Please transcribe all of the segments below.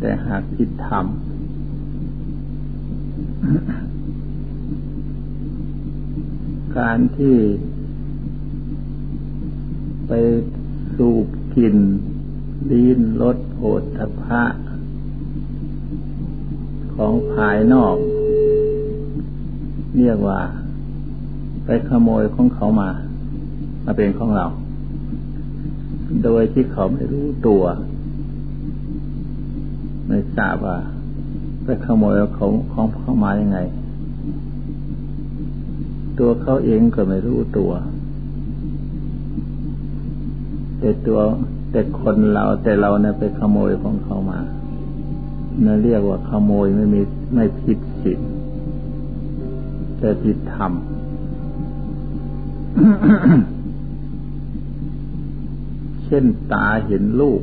แต่หากผิดธรรมการที่ ไปสูบกินลิ้นรสโผฏฐพะ ของภายนอก เรียกว่า ไปขโมยของเขามา มาเป็นของเรา โดยที่เขาไม่รู้ตัว ไม่ทราบว่าไปขโมยของของเขามายังไง ตัวเขาเองก็ไม่รู้ตัว แต่ตัวแต่คนเราแต่เราเนี่ยไปขโมยของเขามานั่นเรียกว่าขโมยไม่มีไม่ผิดศีลแต่ผิดธรรมเช่นตาเห็นลูก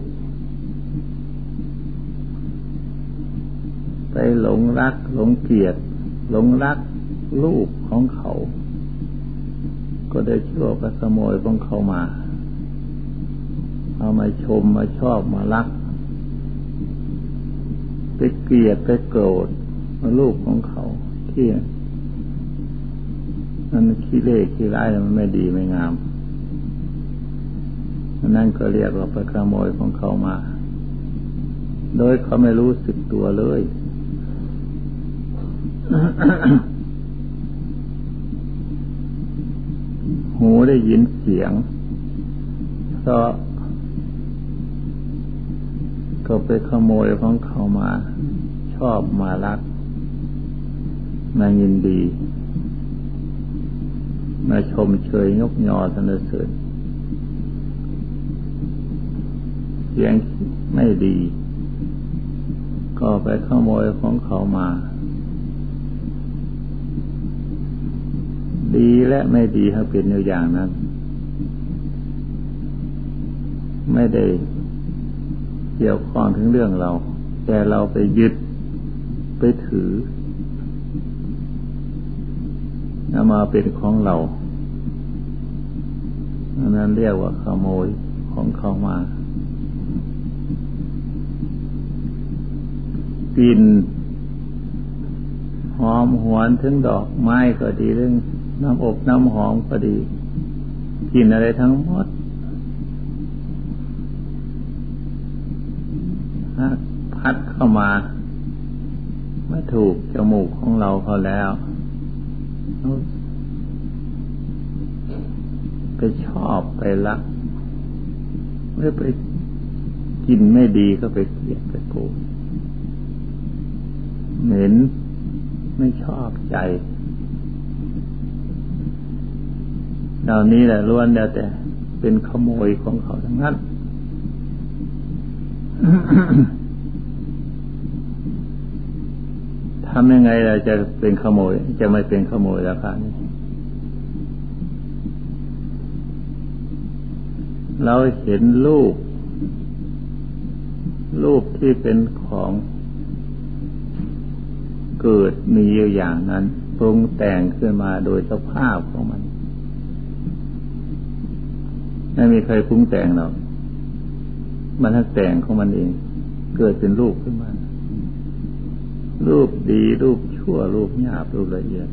ไปหลงรัก หลงเกลียด หลงรักลูกของเขา ก็ได้ชั่วไปขโมยของเขามา เอามาชมมาชอบมารัก ไปเกลียดไปโกรธมาลูกของเขาที่มันขี้เล่ขี้ร้ายมันไม่ดีไม่งามนั่นก็เรียกว่าไปขโมยของเขามา โดยเขาไม่รู้สึกตัวเลย หูได้ยินเสียง ก็ก็ไปขโมยของเขามา ชอบมารักมายินดี มาชมเชยยกยอสนเสริญเสียงไม่ดี ก็ไปขโมยของเขามา ดีและไม่ดีถ้าเป็นอยู่อย่างนั้น ไม่ได้เกี่ยวข้องถึงเรื่องเรา แต่เราไปยึดไปถือนามาเป็นของเราอันนั้นเรียกว่าขโมยของเขามากลิ่นหอมหวนถึงดอกไม้ก็ดีเรื่อง น้ำอบน้ำหอมก็ดีกินอะไรทั้งหมดพัดเข้ามามาถูกจมูกของเราเขาแล้วไปชอบไปรักไม่ไปกินไม่ดีก็ไปเกลียดไปโกรธเหม็นไม่ชอบใจ เหล่านี้แหละล้วนแล้วแต่เป็นขโมยของเขาทั้งนั้นทำยังไงเราจะเป็นขโมย จะไม่เป็นขโมยราคานี้เราเห็นรูป รูปที่เป็นของเกิดมีอยู่อย่างนั้นปรุงแต่งขึ้นมาโดยสภาพของมัน ไม่มีใครปรุงแต่งหรอก มันทั้งแต่งของมันเอง เกิดเป็นรูปขึ้นมา รูปดีรูปชั่วรูปหยาบรูปละเอียด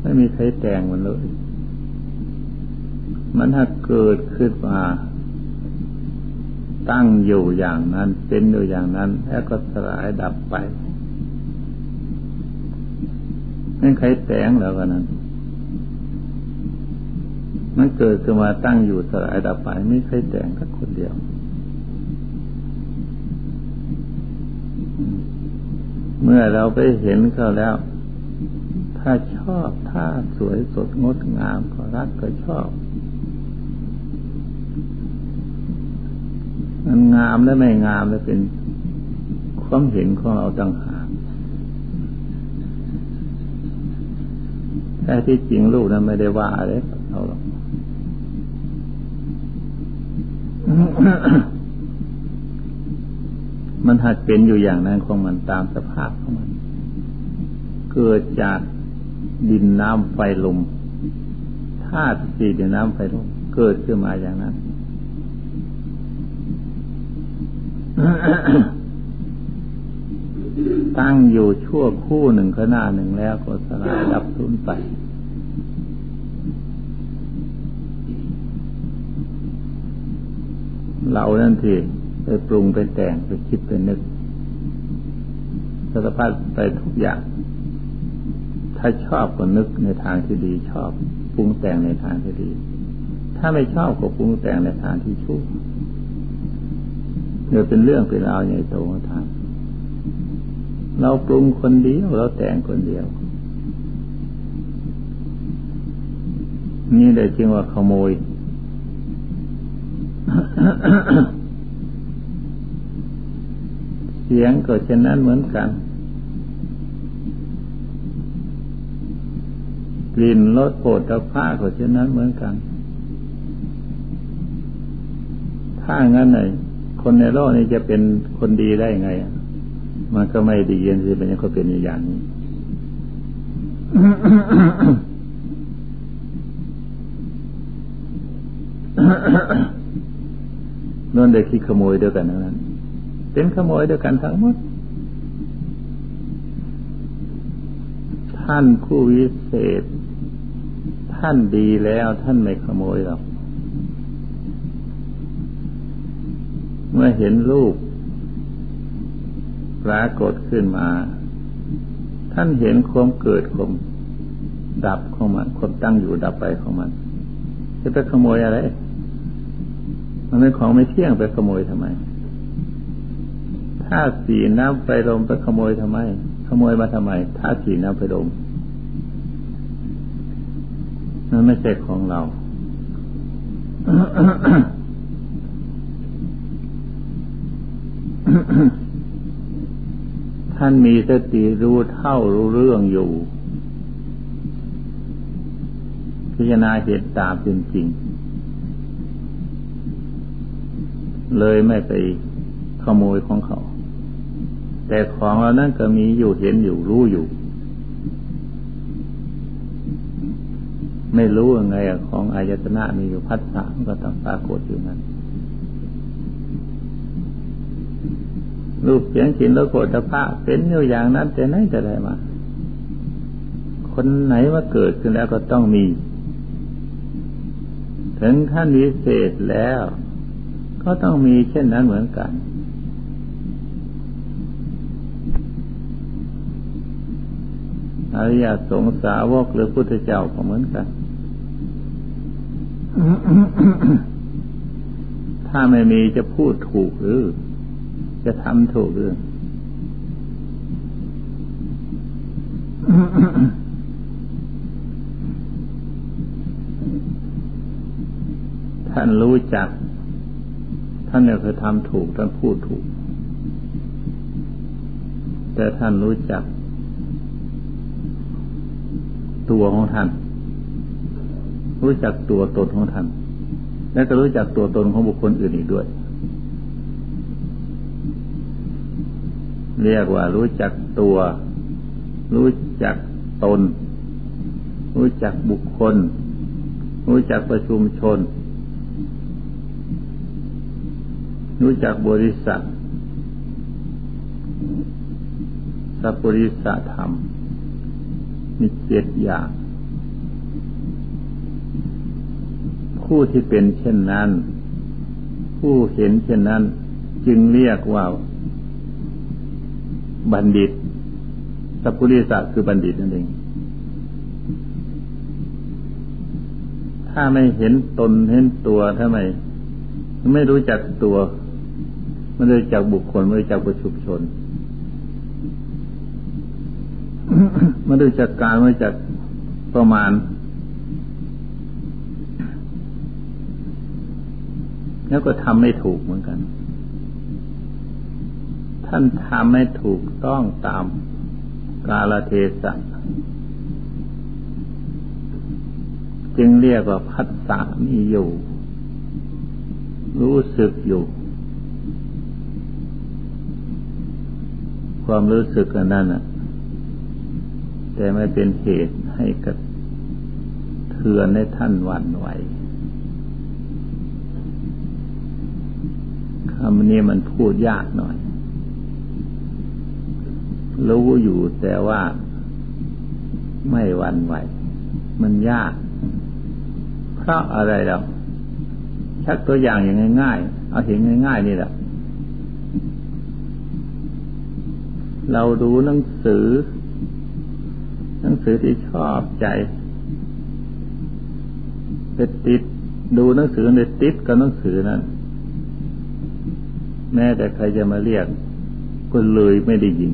ไม่มีใครแต่งมันเลย มันถ้าเกิดขึ้นมาตั้งอยู่อย่างนั้น เป็นอยู่อย่างนั้น แล้วก็สลายดับไปไม่ใครแต่งแล้วกันนั้น มันเกิดขึ้นมาตั้งอยู่สลายดับไปไม่เคยแต่งกับคนเดียวเมื่อเราไปเห็นเขาแล้ว ถ้าชอบ ถ้าสวยสดงดงามก็รักก็ชอบ มันงามและไม่งามแล้วเป็นความเห็นของเราต่างหากแต่ที่จริงลูกนั้นไม่ได้ว่าอะไรเราหรอก มันหัดเป็นอยู่อย่างนั้นของมันตามสภาพของมัน เกิดจากดินน้ำไฟลมธาตุสี่ดินน้ำไฟลมเกิดขึ้นมาอย่างนั้นตั้งอยู่ชั่วคู่หนึ่งขณะหนึ่งแล้วก็สลายดับสูญไป เรานั่นที่ไปปรุงไปแต่งไปคิดไปนึกสารพัดไปทุกอย่าง ถ้าชอบก็นึกในทางที่ดีชอบปรุงแต่งในทางที่ดี ถ้าไม่ชอบก็ปรุงแต่งในทางที่ชั่วเดี๋ยวเป็นเรื่องเป็นราวใหญ่โตมาทางเราปรุงคนเดียวเราแต่งคนเดียว นี่เลยจึงว่าขโมย เสียงก็เช่นนั้นเหมือนกัน กลิ่นรสโผฏฐัพพะก็เช่นนั้นเหมือนกัน ถ้างั้นไหนคนในโลกนี้จะเป็นคนดีได้ไงมันก็ไม่ดีเย็นสิเป็นยังก็เป็นอย่างนี้ นั่นเด็กที่ขโมยเดียวกันนั้น เป็นขโมยเดียวกันทั้งหมด ท่านผู้วิเศษ ท่านดีแล้วท่านไม่ขโมยหรอก เมื่อเห็นรูปปรากฏขึ้นมา ท่านเห็นความเกิดความดับของมันความตั้งอยู่ดับไปของมันจะไปขโมยอะไร มันเป็นของไม่เที่ยงไปขโมยทำไมถ้าสีน้ำไปลมไปขโมยทำไม ขโมยมาทำไมถ้าสีน้ำไปลมมันไม่ใช่ของเราท่านมีสติรู้เท่ารู้เรื่องอยู่ พิจารณาเหตุตามเป็นจริง เลยไม่ไปขโมยของเขา แต่ของเรานั้นก็มีอยู่เห็นอยู่รู้อยู่ ไม่รู้ยังไงของอายตนะมีอยู่พัฒนาก็ต้องปรากฏอยู่นั้นรูปเสียงกลิ่นรสโผฏฐพะเป็นอยู่อย่างนั้นแต่ไหนจะได้มา คนไหนว่าเกิดขึ้นแล้วก็ต้องมี ถึงขั้นวิเศษแล้ว ก็ต้องมีเช่นนั้นเหมือนกัน อริยสงสาวกหรือพุทธเจ้าก็เหมือนกัน ถ้าไม่มีจะพูดถูกหรือ จะทำถูกเรื่องท่านรู้จัก ท่านเนี่ยเคยทำถูกท่านพูดถูก แต่ท่านรู้จัก ตัวของท่าน รู้จักตัวตนของท่าน และก็รู้จักตัวตนของบุคคลอื่นอีกด้วย เรียกว่ารู้จักตัว รู้จักตน รู้จักบุคคล รู้จักประชุมชน รู้จักบริษัทสัพปริสธรรม มีเจ็ดอย่าง ผู้ที่เป็นเช่นนั้น ผู้เห็นเช่นนั้น จึงเรียกว่า บัณฑิต สัพพุริสะคือบัณฑิตนั่นเอง ถ้าไม่เห็นตนเห็นตัวถ้าไม่ไม่รู้จักตัว ไม่รู้จักบุคคลไม่รู้จักประชุมชนไม่รู้จักการไม่จักประมาณ แล้วก็ทำไม่ถูกเหมือนกัน ท่านทำให้ถูกต้องตามกาลเทศะจึงเรียกว่าพัฒสามีอยู่ รู้สึกอยู่ ความรู้สึกอันนั้นอะ แต่ไม่เป็นเหตุให้กระเทือนในท่านวันไหวขำนี้มันพูดยากหน่อย รู้อยู่แต่ว่าไม่หวั่นไหว มันยาก เพราะอะไรเราชักตัวอย่างอย่างง่ายๆ เอาเห็นง่ายๆนี่แหละ เราดูหนังสือ หนังสือที่ชอบใจไปติดดูหนังสือในติดกับหนังสือนั้นแม้แต่ใครจะมาเรียกก็เลยไม่ได้ยิน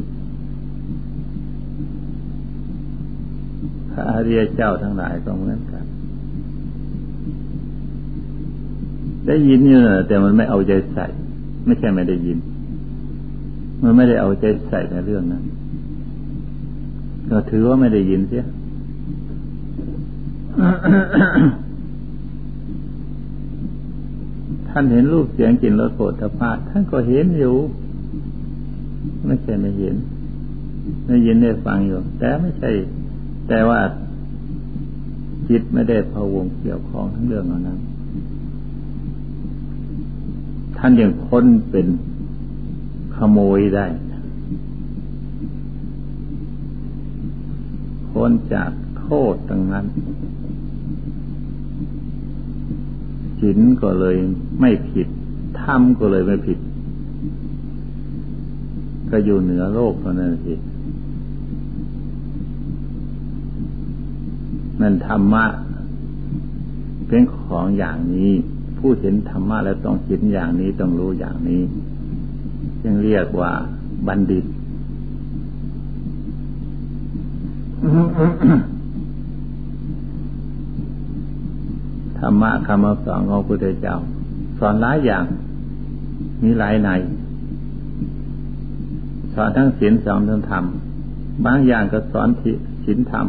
พระอริยเจ้าทั้งหลายก็เหมือนกัน ได้ยินอยู่นะแต่มันไม่เอาใจใส่ ไม่ใช่ไม่ได้ยิน มันไม่ได้เอาใจใส่ในเรื่องนั้น ก็ถือว่าไม่ได้ยินเสียท่านเห็นรูปเสียงกลิ่นรสโผฏฐพะท่านก็เห็นอยู่ ไม่ใช่ไม่เห็นได้ยินได้ฟังอยู่ แต่ไม่ใช่ แต่ว่าจิตไม่ได้พะวงเกี่ยวข้องทั้งเรื่องเหล่านั้น ท่านยังพ้นเป็น ขโมยได้พ้นจากโทษตรงนั้นศีลก็เลยไม่ผิดธรรมก็เลยไม่ผิด ก็อยู่เหนือโลกเท่านั้นสิมันธรรมะเป็นของอย่างนี้ ผู้เห็นธรรมะแล้วต้องเห็นอย่างนี้ต้องรู้อย่างนี้ ยังเรียกว่าบัณฑิต ธรรมะคำสอนของพระพุทธเจ้า สอนหลายอย่าง มีหลายในสอนทั้งศีลสอนทั้งธรรม บางอย่างก็สอนศีลธรรม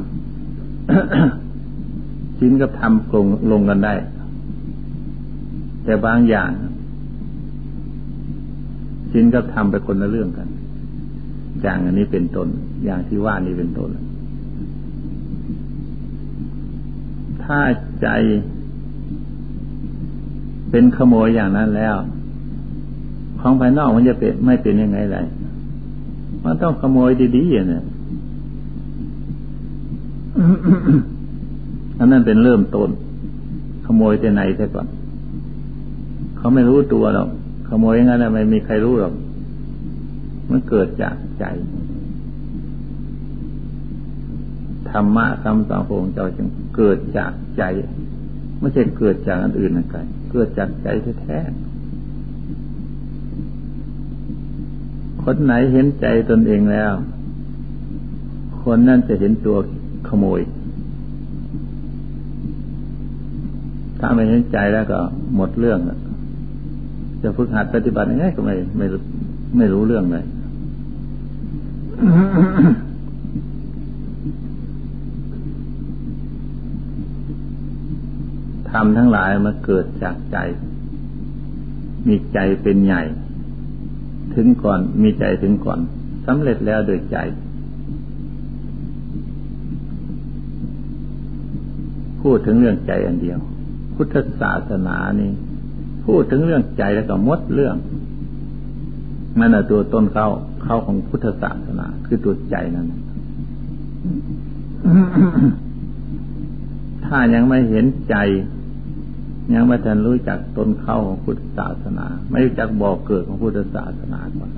ศีลกับธรรมลงลงกันได้ แต่บางอย่าง ศีลกับธรรมไปคนละเรื่องกัน อย่างอันนี้เป็นต้นอย่างที่ว่านี้เป็นต้นถ้าใจเป็นขโมยอย่างนั้นแล้ว ของภายนอกมันจะเป็นไม่เป็นยังไงเลยมันต้องขโมยดีๆเนี่ยอันนั้นเป็นเริ่มต้นขโมยแต่ไหนแต่ก่อน เขาไม่รู้ตัวหรอก ขโมยงั้นไม่มีใครรู้หรอก มันเกิดจากใจ ธรรมะคำสอนของเจ้าจึงเกิดจากใจ ไม่ใช่เกิดจากอันอื่นนั่นไงเกิดจากใจแท้ๆคนไหนเห็นใจตนเองแล้ว คนนั่นจะเห็นตัวขโมย ถ้าไม่เห็นใจแล้วก็หมดเรื่อง จะฝึกหัดปฏิบัติยังไงก็ไม่ไม่ไม่รู้เรื่องเลยธรรมทั้งหลายมาเกิดจากใจ มีใจเป็นใหญ่ ถึงก่อน มีใจถึงก่อนสำเร็จแล้วโดยใจ พูดถึงเรื่องใจอันเดียว พุทธศาสนานี่ พูดถึงเรื่องใจแล้วก็มดเรื่องนั่นแหะตัวต้นเขาเขาของพุทธศาสนา คือตัวใจนั่นถ้ายังไม่เห็นใจ ยังไม่ทันรู้จักต้นเข้าของพุทธศาสนา ไม่รู้จักบอกเกิดของพุทธศาสนาก่อน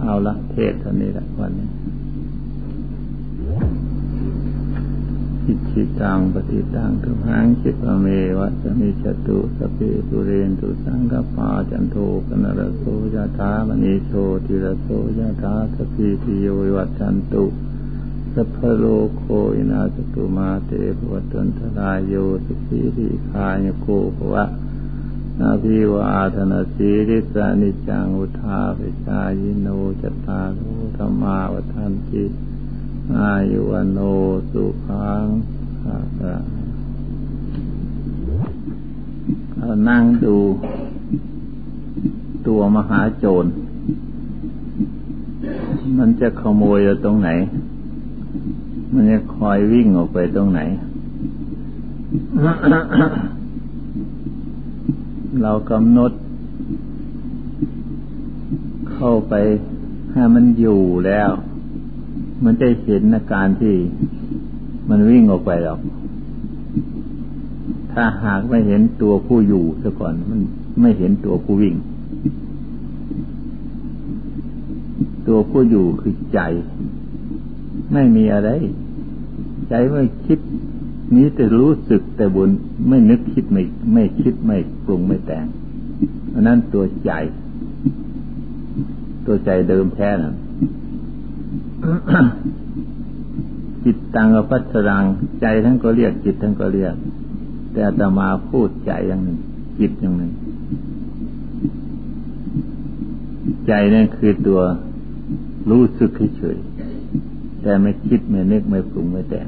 เอาละเทศท่านี้แหละวันนี้ อิชิตังปฏิตังทุหังคิปเมวัสมิจตุสเปิปุเรนตุสังกปาจันโทกนรโสยถามณีโชติรโสยถาสพีติโยวัจันตุสัพพโลโคอินาสตุมาเตภวตุนทรายโยสุขีริคายโกภวะนาภิวาธนาสีริสานิจังอุทาปิชายโนจตารุธรรมาวทันติ อายุวโนสุขังเรานั่งดูตัวมหาโจร มันจะขโมยตรงไหนมมันจะคอยวิ่งออกไปตรงไหน เรากำหนด เข้าไปให้มันอยู่แล้ว มันจะเห็นอาการที่มันวิ่งออกไปหรอก ถ้าหากไม่เห็นตัวผู้อยู่ซะก่อน มันไม่เห็นตัวผู้วิ่ง ตัวผู้อยู่คือใจ ไม่มีอะไร ใจไม่คิดมีแต่รู้สึกแต่บนไม่นึกคิดไม่ไม่คิดไม่ปรุงไม่แต่งอันนั้นตัวใจ ตัวใจเดิมแท้น่ะ จิตตังกับพัสรังใจทั้งก็เรียกจิตทั้งก็เรียก แต่อาตมาพูดใจอย่างหนึ่งจิตอย่างหนึ่ง ใจนั่นคือตัวรู้สึกเฉยแต่ไม่คิดไม่นึกไม่ปรุงไม่แต่ง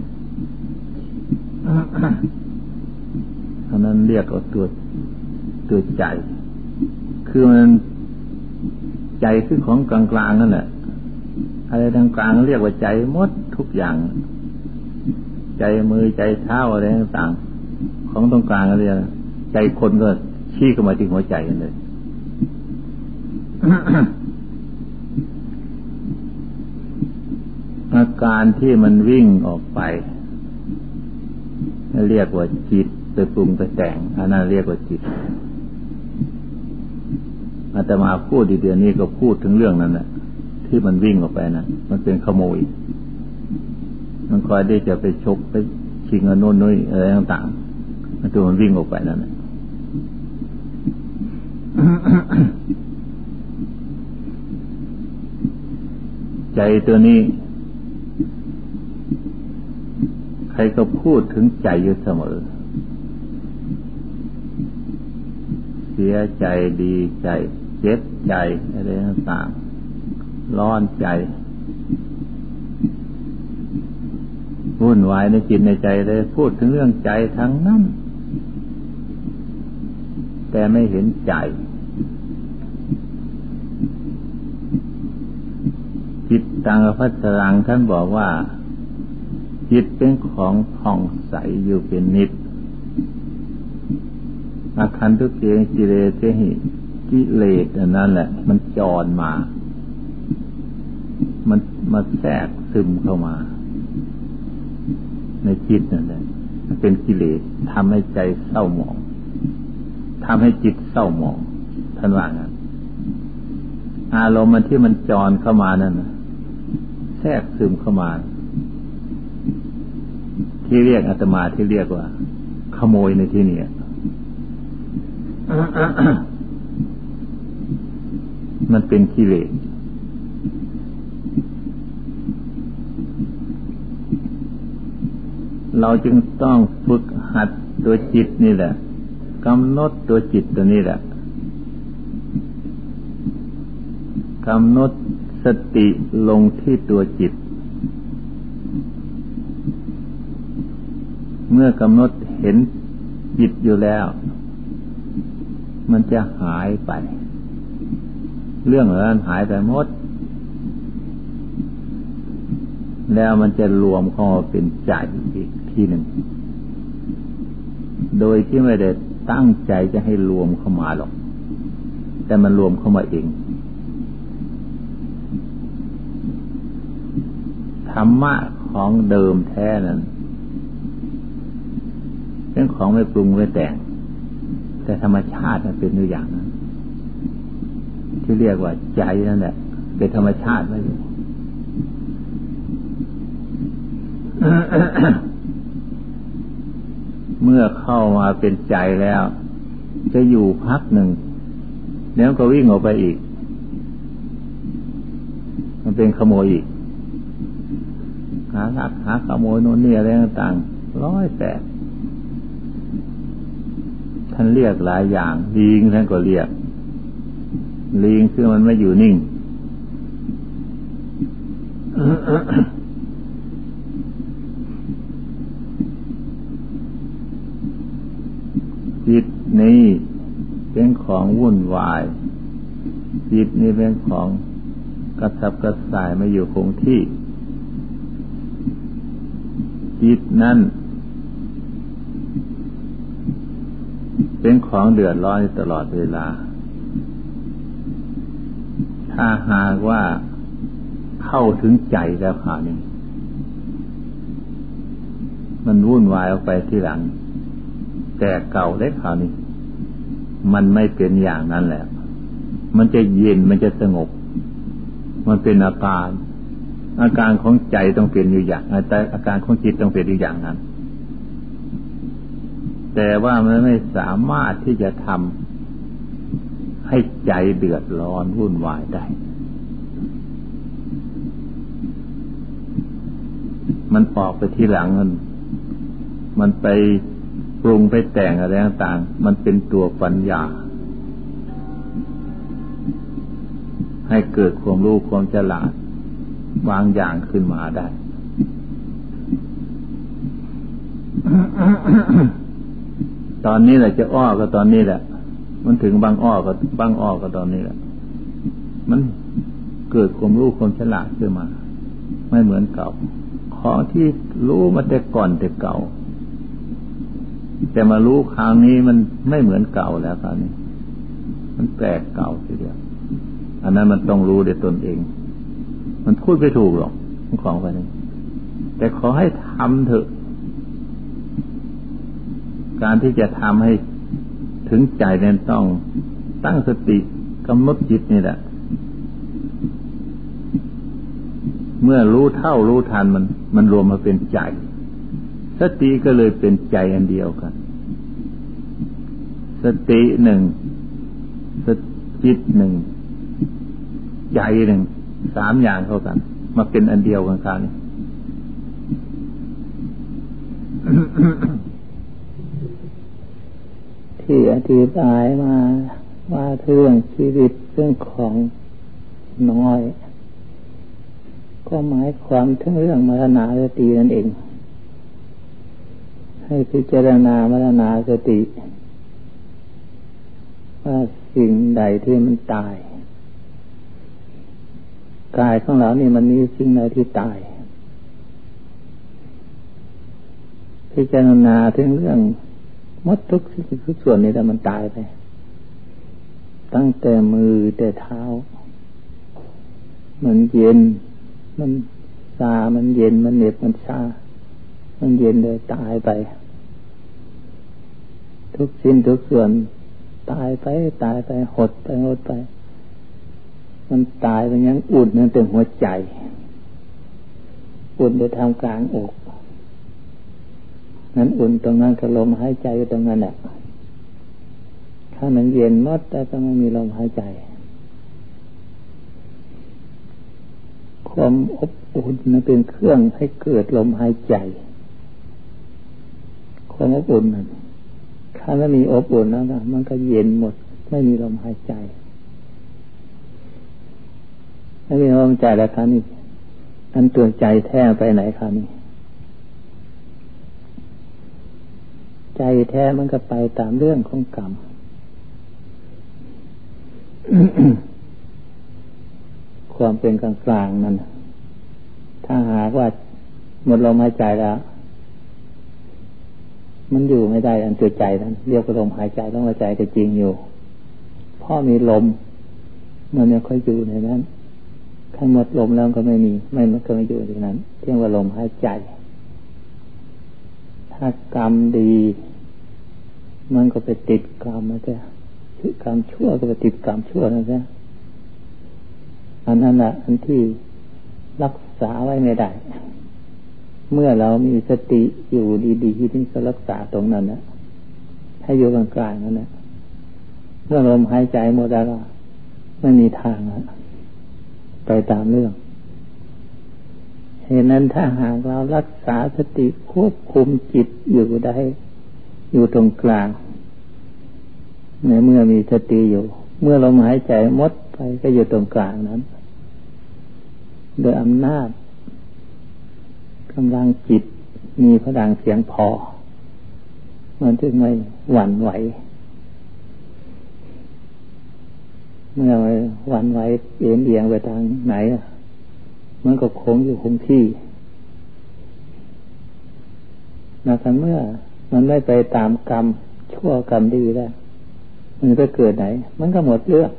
เพราะนั้นเรียกเอาตัวตัวใจ คือมันใจคือของกลางๆนั่นแหละ อะไรทางกลางเรียกว่าใจหมดทุกอย่าง ใจมือใจเท้าอะไรต่างๆของตรงกลางเรียกใจคนก็ชี้เข้ามาที่หัวใจกันเลยอาการที่มันวิ่งออกไป เรียกว่าจิตไปปรุงไปแต่งอันนั้นเรียกว่าจิตอาตมาพูดดีเดียวนี้ก็พูดถึงเรื่องนั้นแหละ ที่มันวิ่งออกไปนะมันเป็นขโมย มันคอยได้จะไปชกไปชิงเงินโน่นนี่อะไรต่างๆมันตัวมันวิ่งออกไปนั่นแหละใจตัวนี้ ใครก็พูดถึงใจอยู่เสมอ เสียใจดีใจ เจ็บใจอะไรต่างๆ ร้อนใจวุ่นวายในจิตในใจเลย พูดถึงเรื่องใจทั้งนั้น แต่ไม่เห็นใจ จิตตังพัสรังท่านบอกว่า จิตเป็นของผ่องใสอยู่เป็นนิดอาคันทุกเกงกิเลสหิกิเลสอันนั้นแหละ มันจรมา มันมาแทรกซึมเข้ามา ในจิตนั่นแหละเป็นกิเลสทำให้ใจเศร้าหมองทำให้จิตเศร้าหมองท่านว่างั้นอารมณ์มันที่มันจรเข้ามานั่นแทรกซึมเข้ามา ที่เรียกอาตมาที่เรียกว่า ขโมยในที่นี้มันเป็นกิเลส เราจึงต้องฝึกหัดตัวจิตนี่แหละกำหนดตัวจิตตัวนี้แหละกำหนดสติลงที่ตัวจิต เมื่อกำหนดเห็นจิตอยู่แล้ว มันจะหายไป เรื่องเหล่านั้นหายไปหมด แล้วมันจะรวมเข้าเป็นใจอีก ทีหนึ่ง โดยที่ไม่ได้ตั้งใจจะให้รวมเข้ามาหรอก แต่มันรวมเข้ามาเองธรรมะของเดิมแท้นั้นเป็นของไม่ปรุงไม่แต่ง แต่ธรรมชาติมันเป็นตัวอย่างนั้น ที่เรียกว่าใจนั่นแหละเป็นธรรมชาติไม่ เมื่อเข้ามาเป็นใจแล้ว จะอยู่พักหนึ่งแล้วก็วิ่งออกไปอีก มันเป็นขโมยอีกหาลักหาขโมยโน่นนี่อะไรต่างๆร้อยแปดท่านเรียกหลายอย่างลิงท่านก็เรียกลิงคือมันไม่อยู่นิ่ง จิตนี้เป็นของวุ่นวาย จิตนี้เป็นของกระสับกระส่ายไม่อยู่คงที่ จิตนั่นเป็นของเดือดร้อนตลอดเวลา ถ้าหากว่าเข้าถึงใจแล้วข่าวนี้มันวุ่นวายออกไปที่หลัง แต่เก่าได้ข่าวนี้ มันไม่เป็นอย่างนั้นแหละมันจะเย็นมันจะสงบ มันเป็นอาการ อาการของใจต้องเป็นอยู่อย่างแต่อาการของจิตต้องเป็นอยู่อย่างนั้น แต่ว่ามันไม่สามารถที่จะทำให้ใจเดือดร้อนวุ่นวายได้มันออกไปที่หลังมันมันไป ปรุงไปแต่งอะไรต่างๆมันเป็นตัวปัญญา ให้เกิดความรู้ความฉลาดวางอย่างขึ้นมาได้ ตอนนี้แหละจะอ้อก็ตอนนี้แหละ มันถึงบางอ้อก็บางอ้อก็ตอนนี้แหละ มันเกิดความรู้ความฉลาดขึ้นมา ไม่เหมือนเก่า ของที่รู้มาแต่ก่อนแต่เก่า แต่มารู้คราวนี้มันไม่เหมือนเก่าแล้วคราวนี้ มันแปลกเก่าทีเดียวอันนั้นมันต้องรู้ด้วยตนเอง มันพูดไม่ถูกหรอกของไปนี้แต่ขอให้ทำเถอะ การที่จะทำให้ถึงใจนั้นต้องตั้งสติกำหนดจิตนี่แหละ เมื่อรู้เท่ารู้ทันมัน มันรวมมาเป็นใจ สติก็เลยเป็นใจอันเดียวกัน สติหนึ่งสจิตหนึ่งใจหนึ่งสามอย่างเข้ากัน มาเป็นอันเดียวกันคราวนี้ที่อธิบายมาว่าเรื่องชีวิตเรื่องของน้อย ก็หมายความถึงเรื่องมรณาสตินั่นเอง ให้พิจารณามรณาสติ ว่าสิ่งใดที่มันตาย กายของเรานี่มันมีสิ่งใดที่ตาย พิจารณาถึงเรื่องมดทุกสิ่งทุกส่วนนี้แต่มันตายไป ตั้งแต่มือแต่เท้า มันเย็น มันชามันเย็น มันเหน็บ มันชา มันเย็นเลยตายไป ทุกสิ้นทุกส่วน ตายไป ตายไปหดไปหดไป มันตายไปยังอุ่นนั่นเป็นหัวใจ อุ่นไปทำกลางอกนั้นอุ่นตรงนั้นก็ลมหายใจตรงนั้นแหละถ้ามันเย็นมดแต่ก็ไม่มีลมหายใจ ความอบอุ่นนั้นเป็นเครื่องให้เกิดลมหายใจ ความอบอุ่นนั้นถ้าไม่มีอบอุ่นแล้วนะมันก็เย็นหมด ไม่มีลมหายใจ ไม่มีลมหายใจแล้วครับนี่อันตัวใจแท้ไปไหนครับนี่ใจแท้มันก็ไปตามเรื่องของกรรมความเป็นกลางกลางนั้น ถ้าหากว่าหมดลมหายใจแล้ว มันอยู่ไม่ได้อันตัวใจนั้นเรียกว่าลมหายใจต้องหายใจก็จริงอยู่พ่อมีลม มันไม่ค่อยอยู่ในนั้นถ้าหมดลมแล้วก็ไม่มี ไม่มันก็ไม่อยู่ในนั้นเรียกว่าลมหายใจ ถ้ากรรมดี มันก็ไปติดกรรมนะจ๊ะกรรมชั่วก็ไปติดกรรมชั่วนะจ๊ะอันนั้นแหละอันที่รักษาไว้ไม่ได้ เมื่อเรามีสติอยู่ดีๆที่จะรักษาตรงนั้นนะให้อยู่กลางๆนั่นนะเมื่อลมหายใจหมดแล้วไม่มีทางแล้วไปตามเรื่องเหตุนั้นถ้าหากเรารักษาสติควบคุมจิตอยู่ได้ อยู่ตรงกลางในเมื่อมีสติอยู่ เมื่อลมหายใจมดไปก็อยู่ตรงกลางนั้น โดยอำนาจำลังจิตมีพลังเสียงพอ มันจึงไม่หวั่นไหว เมื่อหวั่นไหวเอียงเอียงไปทางไหนมันก็คงอยู่คงที่นะครับเมื่อมันไม่ไปตามกรรม ชั่วกรรมดีแล้ว มันไปเกิดไหน มันก็หมดเรื่อง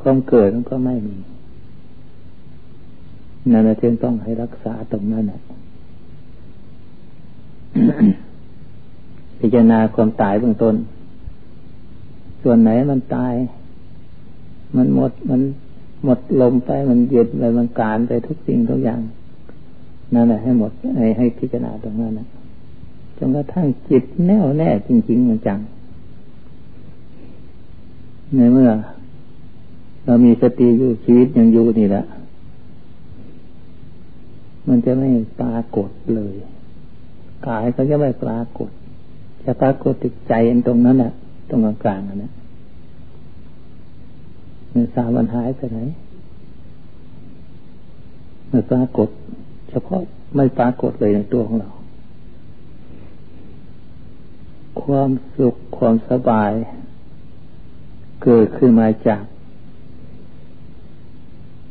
ความเกิดมันก็ไม่มี นั่นแหละจึงต้องให้รักษาตรงนั้นนะพิจารณาความตายเบื้องต้น ส่วนไหนมันตาย มันหมดมันหมดลมไปมันเย็นไปมันการไปทุกสิ่งทุกอย่างนั่นแหละให้หมดให้ให้พิจารณาตรงนั้นนะจนกระทั่งจิตแน่วแน่จริงๆมันจังในเมื่อ เรามีสติอยู่ชีวิตยังอยู่นี่แหละ มันจะไม่ปรากฏเลยกายก็จะไม่ปรากฏจะปรากฏติดใจตรงนั้นแหละตรงกลางๆนั่นแหละเมื่อสามันหายไปไหนเมื่อปรากฏ เฉพาะไม่ปรากฏเลยในตัวของเรา ความสุขความสบาย เกิดขึ้นมาจาก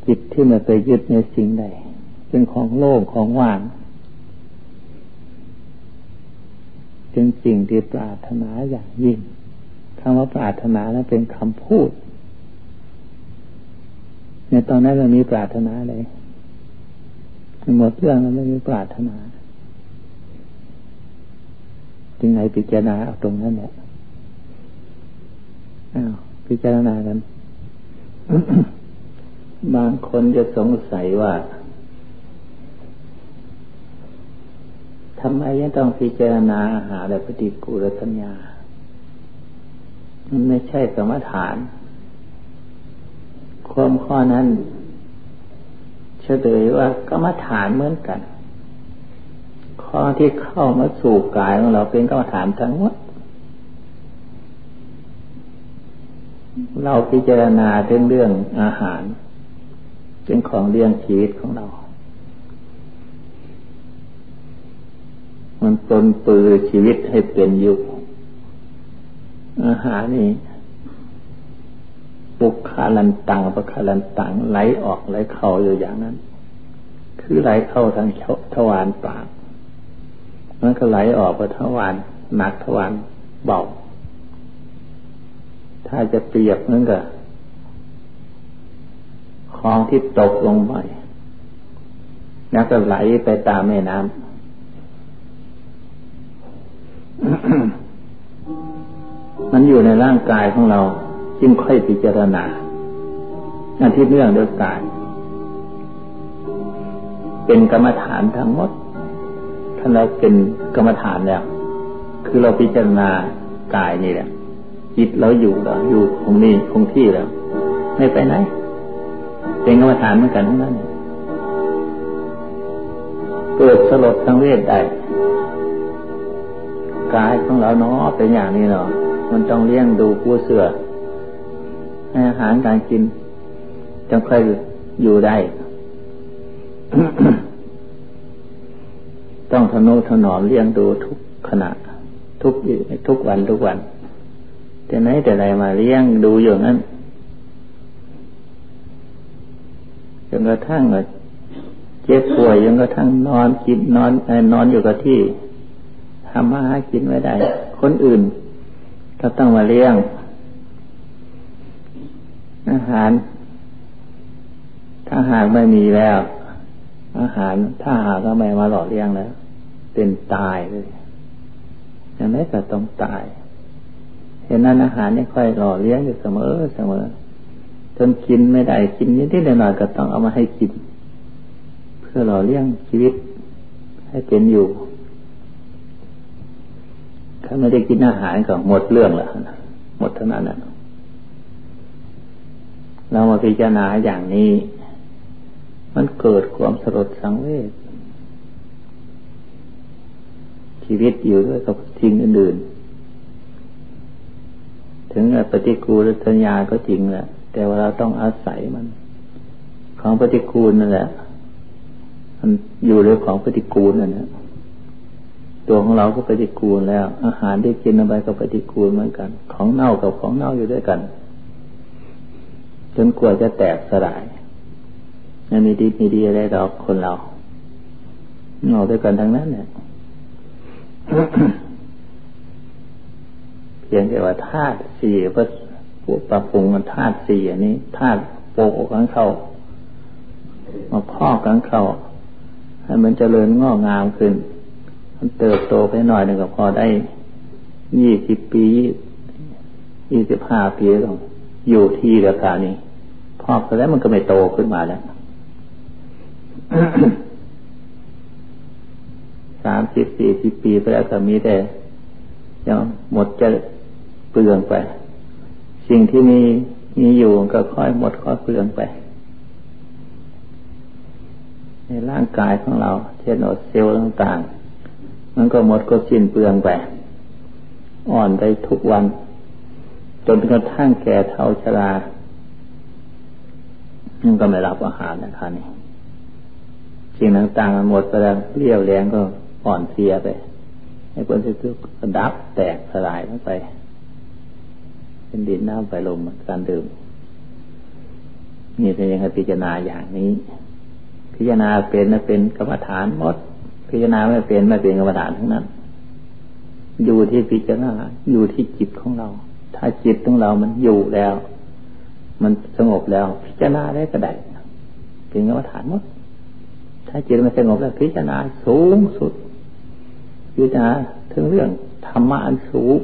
จิตที่มันไปยึดในสิ่งใด เป็นของโล่งของว่างเป็นสิ่งที่ปรารถนาอย่างยิ่งคำว่าปรารถนานั้นเป็นคำพูด ในตอนนั้นเรามีปรารถนาเลยหมดเรื่องเราไม่มีปรารถนาจึงไงพิจารณาเอาตรงนั้นแหละอ้าวพิจารณากัน บางคนจะสงสัยว่าทำไมยังต้องพิจารณาอาหารและปฏิกูลสัญญา มันไม่ใช่สมถาน ความข้อนั้นเฉลยว่ากรรมฐานเหมือนกัน ข้อที่เข้ามาสู่กายของเราเป็นกรรมฐานทั้งหมด เราพิจารณาถึงเรื่องอาหารเป็นของเลี้ยงชีวิตของเรา มันปนปือชีวิตให้เป็นอยู่อาหารนี่ปุกขาลันตังปะขาลันตังไหลออกไหลเข้าอยู่อย่างนั้น คือไหลเข้าทางทวารปากมันก็ไหลออกไปทวารหนักทวารเบา ถ้าจะเปรียบนั่นก็คลองที่ตกลงไปแล้วก็ไหลไปตามแม่น้ำ มันอยู่ในร่างกายของเรา จึงค่อยพิจารณาอันที่เรื่องด้วยกาย เป็นกรรมฐานทั้งหมดถ้าเราเป็นกรรมฐานแล้ว คือเราพิจารณากายนี่แหละจิตเราอยู่แล้วอยู่คงนี้คงที่แล้ว ไม่ไปไหน เป็นกรรมฐานเหมือนกันทั้งนั้นเกิดสลดสังเวชได้ กายของเราเนาะเป็นอย่างนี้เนาะมันต้องเลี้ยงดูผู้เสือให้อาหารการกินจังค่อยอยู่ได้ ต้องทนุถนอมเลี้ยงดูทุกขณะ ทุกทุกวันทุกวัน แต่ไหนแต่ไรมาเลี้ยงดูอย่างนั้นจนกระทั่งเจ็บป่วยจนกระทั่งนอนกินนอนนอนอยู่กับที่ ทำมาหากินไม่ได้ คนอื่นก็ต้องมาเลี้ยง อาหาร ถ้าหากไม่มีแล้ว อาหารถ้าหากก็ไม่มาหล่อเลี้ยงแล้ว เป็นตายเลยอย่างนี้ก็ต้องตาย เห็นนั้นอาหารนี่ค่อยหล่อเลี้ยงอยู่เสมอเสมอจนกินไม่ได้กินนิดนิดหน่อยก็ต้องเอามาให้กิน เพื่อหล่อเลี้ยงชีวิตให้เป็นอยู่ ถ้าไม่ได้กินอาหารก็หมดเรื่องละหมดเท่านั้นแหละเรามาพิจารณาอย่างนี้ มันเกิดความสลดสังเวชชีวิตอยู่ด้วยกับสิ่งอื่นๆถึงปฏิกูลสัญญาก็จริงแหละแต่ว่าเราต้องอาศัยมัน ของปฏิกูลนั่นแหละ มันอยู่ด้วยของปฏิกูลนั่นแหละ ตัวของเราก็ปฏิกูลแล้ว อาหารที่กินไปก็ปฏิกูลเหมือนกัน ของเน่ากับของเน่าอยู่ด้วยกัน จนกลัวจะแตกสลายไม่มีดีมีดีอะไรหรอกคนเรามเอาด้วยกันทั้งนั้นเนี่ยเพียงแต่ว่าธาตุสี่พระปวดปรับปรุงมันธาตุสี่อันนี้ธาตุโปกของเข้ามาพอกของเข้าให้มันเจริญงอกงามขึ้น มันเติบโตไปหน่อยหนึ่งก็พอได้ยี่สิบปียี่สิบห้าปีแล้วอยู่ที่ราคานี้พอกแล้วมันก็ไม่โตขึ้นมาแล้วสามสิบสี่สิบปีไปแล้วก็มีแต่ยังหมดจะเปลืองไป สิ่งที่มีมีอยู่ก็ค่อยหมดค่อยเปลืองไป ในร่างกายของเราเช่นเซลล์ต่างๆ มันก็หมดก็สิ้นเปลืองไปอ่อนไปทุกวัน จนกระทั่งแก่เท่าชรามันก็ไม่รับอาหารนะครับนี่สิ่งต่างๆมันหมดไปแล้วเรี่ยวแรงก็อ่อนเสียไปให้คนที่ทุกดับแตกสลายลงไป เป็นดินน้ำไปลมการดื่มนี่เป็นยังไงพิจารณาอย่างนี้ พิจารณาเป็นนะเป็นกรรมฐานหมด พิจารณาไม่เป็นไม่เป็นกรรมฐานทั้งนั้น อยู่ที่พิจารณาอยู่ที่จิตของเรา ถ้าจิตของเรามันอยู่แล้ว มันสงบแล้ว พิจารณาได้ก็ได้เป็นกรรมฐานหมด ถ้าจิตมันสงบแล้วพิจารณาสูงสุด พิจารณาถึงเรื่องธรรมะอันสูง